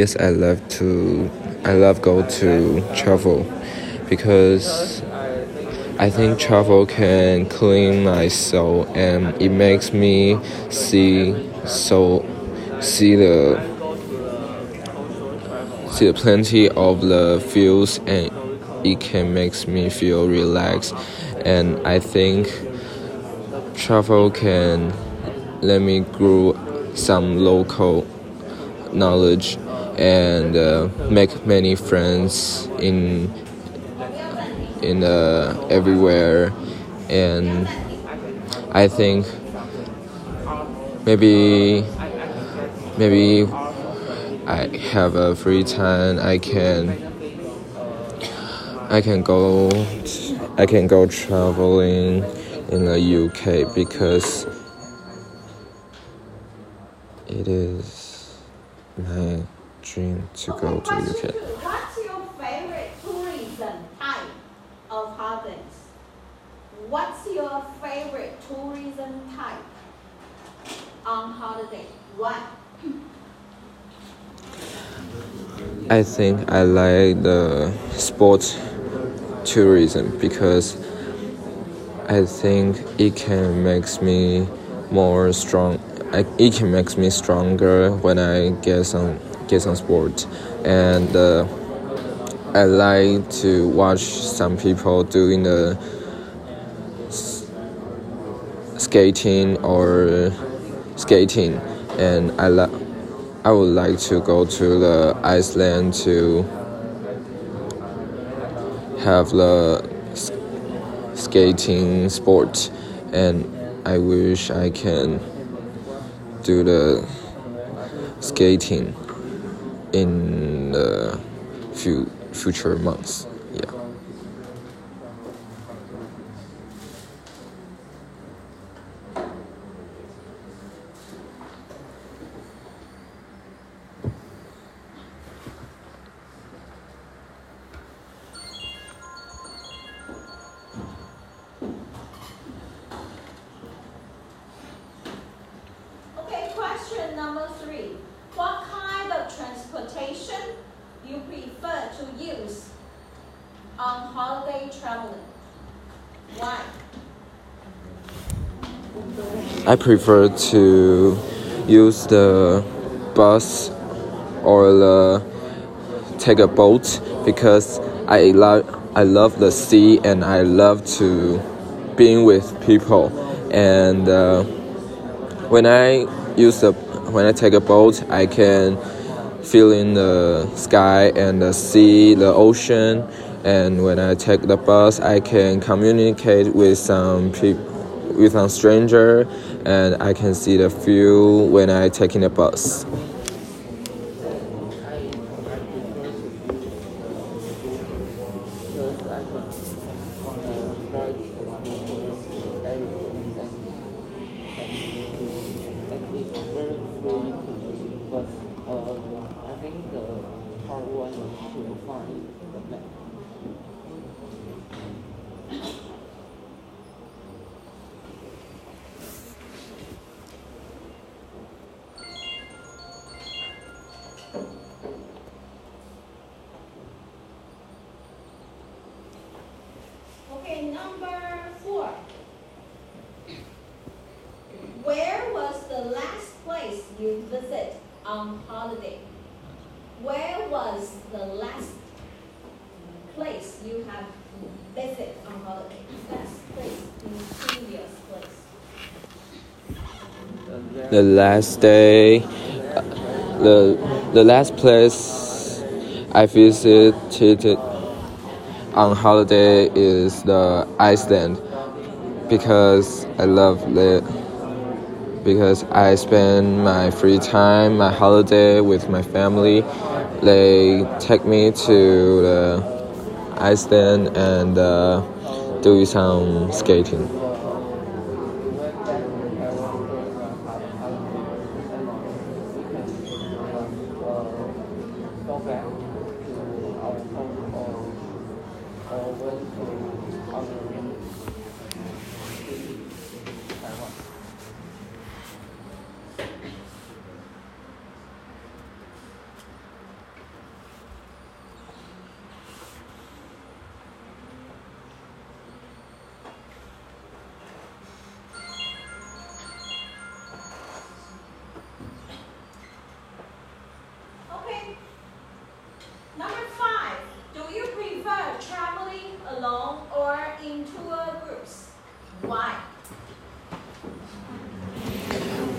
yes, I love to. I love go to travel because I think travel can clean my soul and it makes me see so see the see the plenty of the feels and it can makes me feel relaxed and I think travel can let me grow some local knowledge and uh, make many friends in in uh, everywhere. And I think maybe maybe I have a free time. I can I can go I can go traveling in the UK because it is my to go to UK. What's your favorite tourism type of holidays? What's your favorite tourism type on holiday? Why? I think I like the sports tourism because I think it can makes me more strong. I, it can makes me stronger when I get some some sport, and uh, I like to watch some people doing the skating or skating, and I like. I would like to go to the Iceland to have the skating sport, and I wish I can do the skating in the few future months. Yeah. Okay, question number three. What kind of transportation you prefer to use on holiday traveling? Why? I prefer to use the bus or the take a boat because I love I love the sea and I love to being with people. And uh, when I use the when I take a boat I can feel in the sky and the sea the ocean. And when I take the bus I can communicate with some people with a stranger and I can see the view when I taking the bus. Uh, place you have visit on holiday? Last place previous place. The last day, the the last place I visited on holiday is the Iceland because I love the because I spend my free time, my holiday with my family. They take me to the Iceland and uh, do some skating. go back to our home or, or went to other city, Taiwan. Why?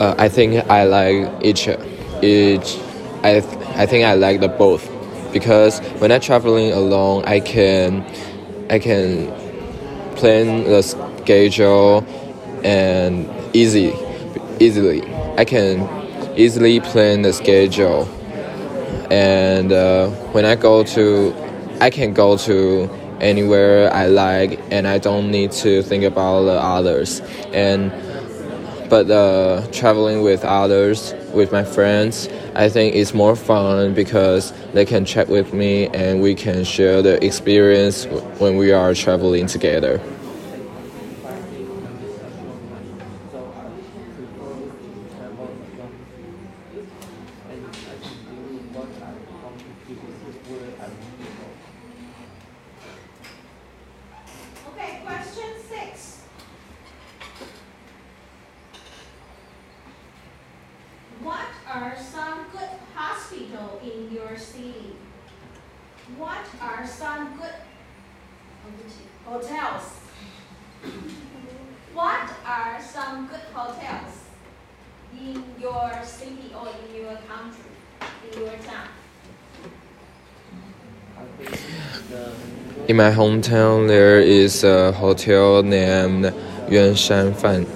Uh, I think I like each each. I th- I think I like the both because when I'm traveling alone, I can I can plan the schedule and easy easily. I can easily plan the schedule, and uh, when I go to, I can go to anywhere I like, and I don't need to think about the others and but uh, traveling with others, with my friends, I think it's more fun because they can chat with me and we can share the experience when we are traveling together. In your city or in your country? In your town? In my hometown, there is a hotel named Yuanshan Fan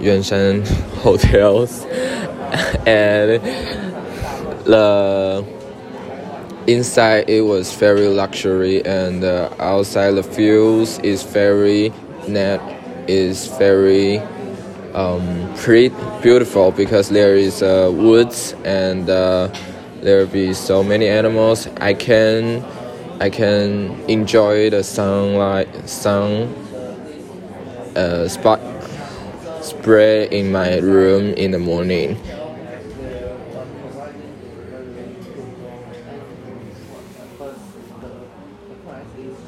Yuanshan Hotels, and the inside it was very luxury, and uh, outside the views is very net is very um, pretty beautiful because there is uh, woods and uh, there be so many animals. I can I can enjoy the sunlight, sun uh, spot spread in my room in the morning.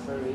very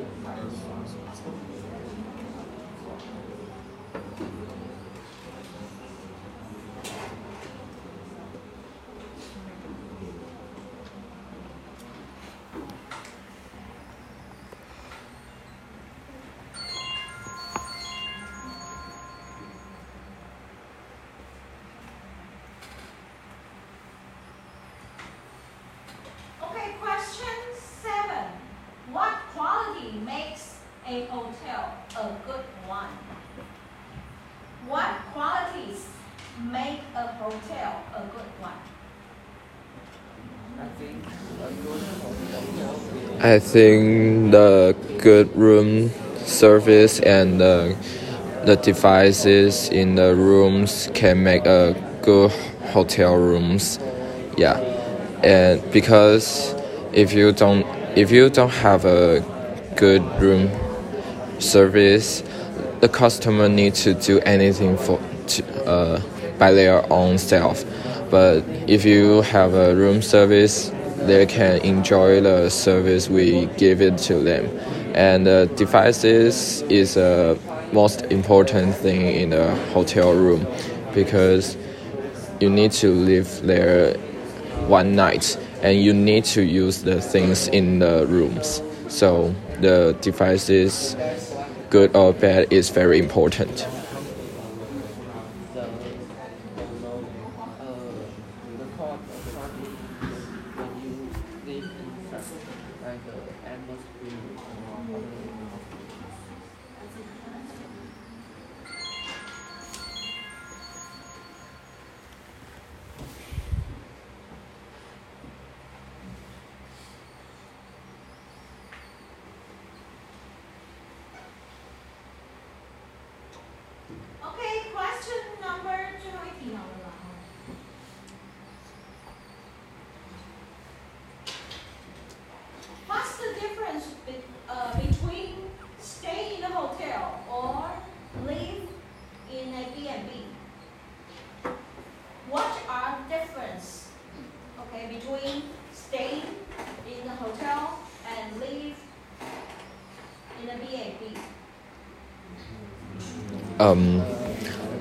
I think the good room service and the, the devices in the rooms can make a good hotel rooms. Yeah, and because if you don't if you don't have a good room service, the customer needs to do anything for to, uh, by their own self. But if you have a room service, they can enjoy the service we give it to them. And the devices is a most important thing in the hotel room because you need to live there one night and you need to use the things in the rooms. So the devices, good or bad, is very important. like the atmosphere um,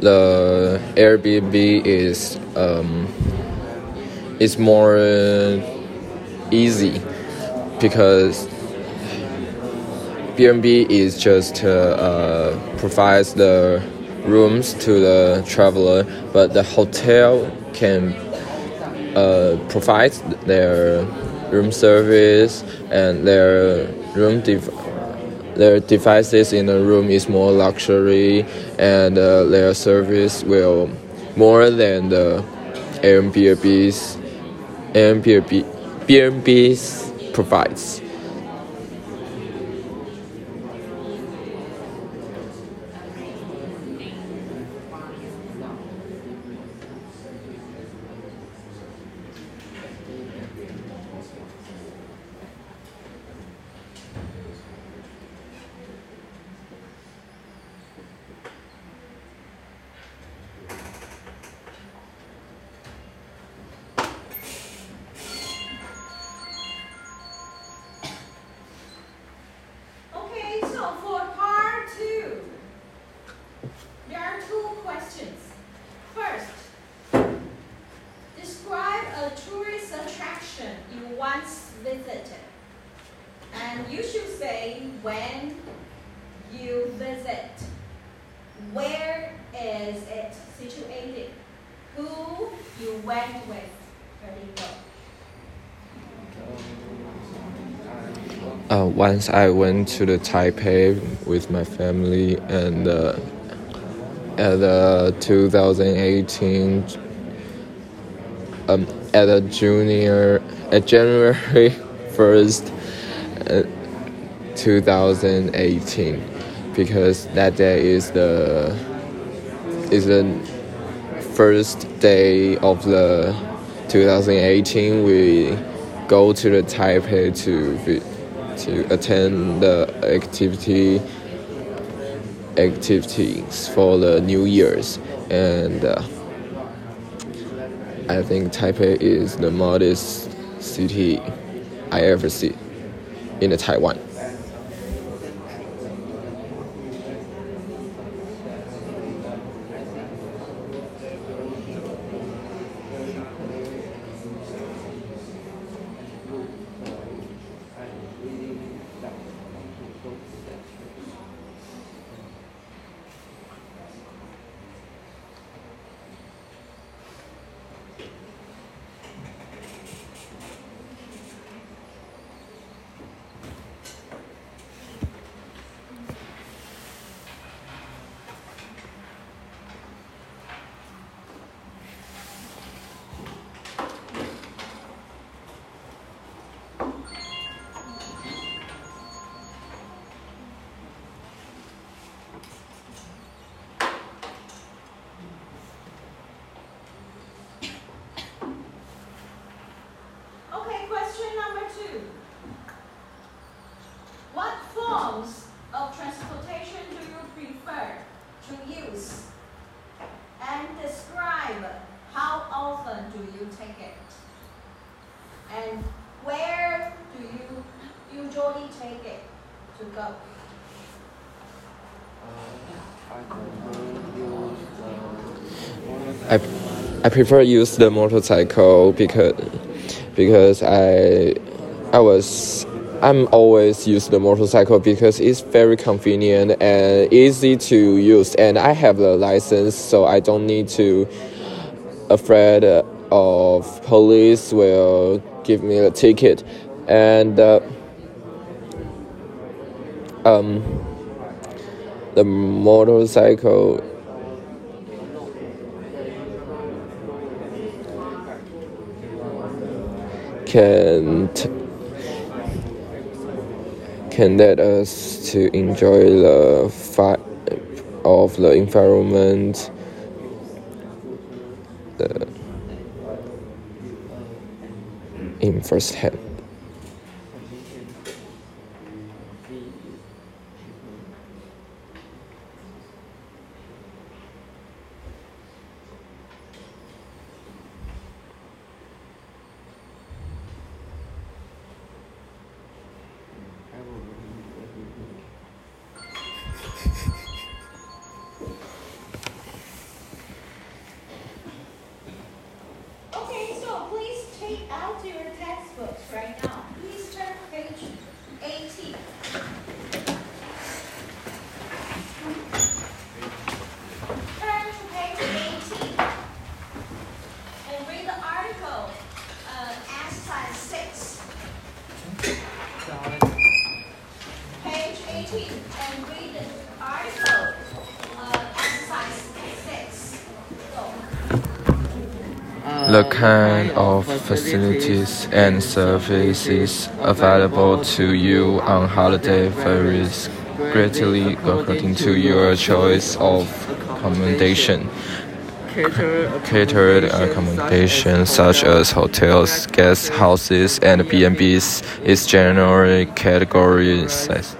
the Airbnb is um, is more easy because B&B is just uh, provides the rooms to the traveler, but the hotel can uh, provide their room service and their room dev- their devices in the room is more luxury and uh, their service will more than the Airbnb's Airbnb B&B's provides. Okay, so for part two, there are two questions. First, describe a tourist attraction you once visited. And you should say when you visit. Where is it situated? Who you went with? There you go. Uh, once I went to the Taipei with my family and uh, at the 2018 um, at a junior at January 1st uh, 2018 because that day is the is the first day of the 2018 we go to the Taipei to to attend the activity activities for the New Year's and uh, I think Taipei is the modest city I ever see in Taiwan. Okay, question number two. What forms of transportation do you prefer to use? And describe how often do you take it? And where do you usually take it to go? I, I prefer use the motorcycle because because I I was I'm always use the motorcycle because it's very convenient and easy to use. And I have the license so I don't need to afraid of police will give me a ticket. And uh, um the motorcycle can t- can let us to enjoy the fi- of the environment the, in first hand. Okay, so please take out your textbooks right between and read the article. Uh, exercise six. Go. Uh, The kind of facilities and services available to you on holiday varies greatly according to your choice of accommodation. Catered accommodation such as hotels, guest houses, and B&Bs is generally categorized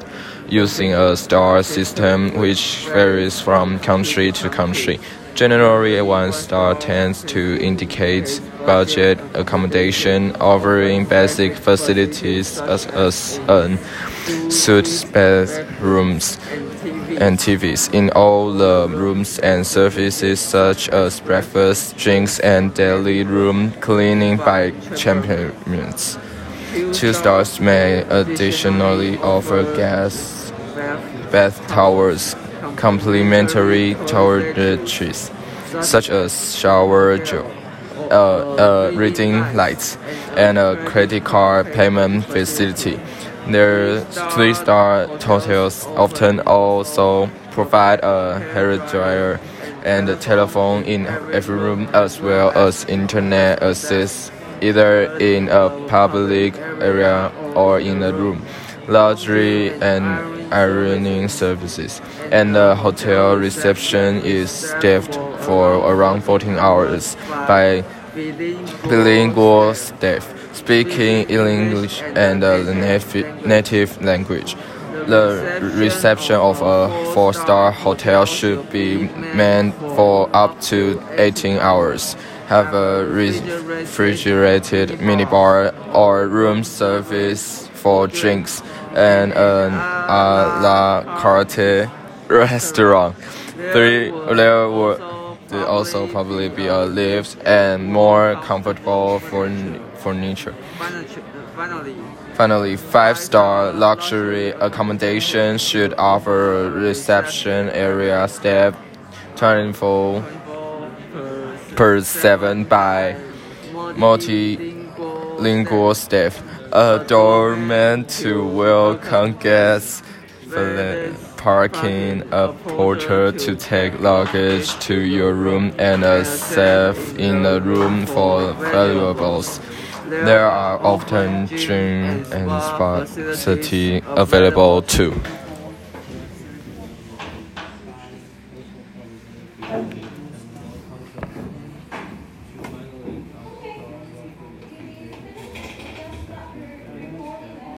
using a star system which varies from country to country. Generally, one star tends to indicate budget accommodation offering basic facilities as, as en suite bedrooms and TVs in all the rooms and services such as breakfast, drinks, and daily room cleaning by champions. Two stars may additionally offer gas bath towers, complimentary toiletries, such as shower gel, uh, uh, reading lights, and a credit card payment facility. Their three-star hotels often also provide a hair dryer and a telephone in every room, as well as internet access either in a public area or in a room, laundry and ironing services, and the hotel reception is staffed for around 14 hours by bilingual staff speaking English and the native, native language. The reception of a four-star hotel should be manned for up to 18 hours. Have a refrigerated minibar or room service for drinks and an a la carte restaurant. Three, there will also probably be a lift and more comfortable for furniture. Finally, five-star luxury accommodation should offer reception area staff 24 per 7 by multilingual staff, a doorman to welcome guests, parking, a porter to take luggage to your room, and a safe in the room for valuables. There are often gym and spa facility available too.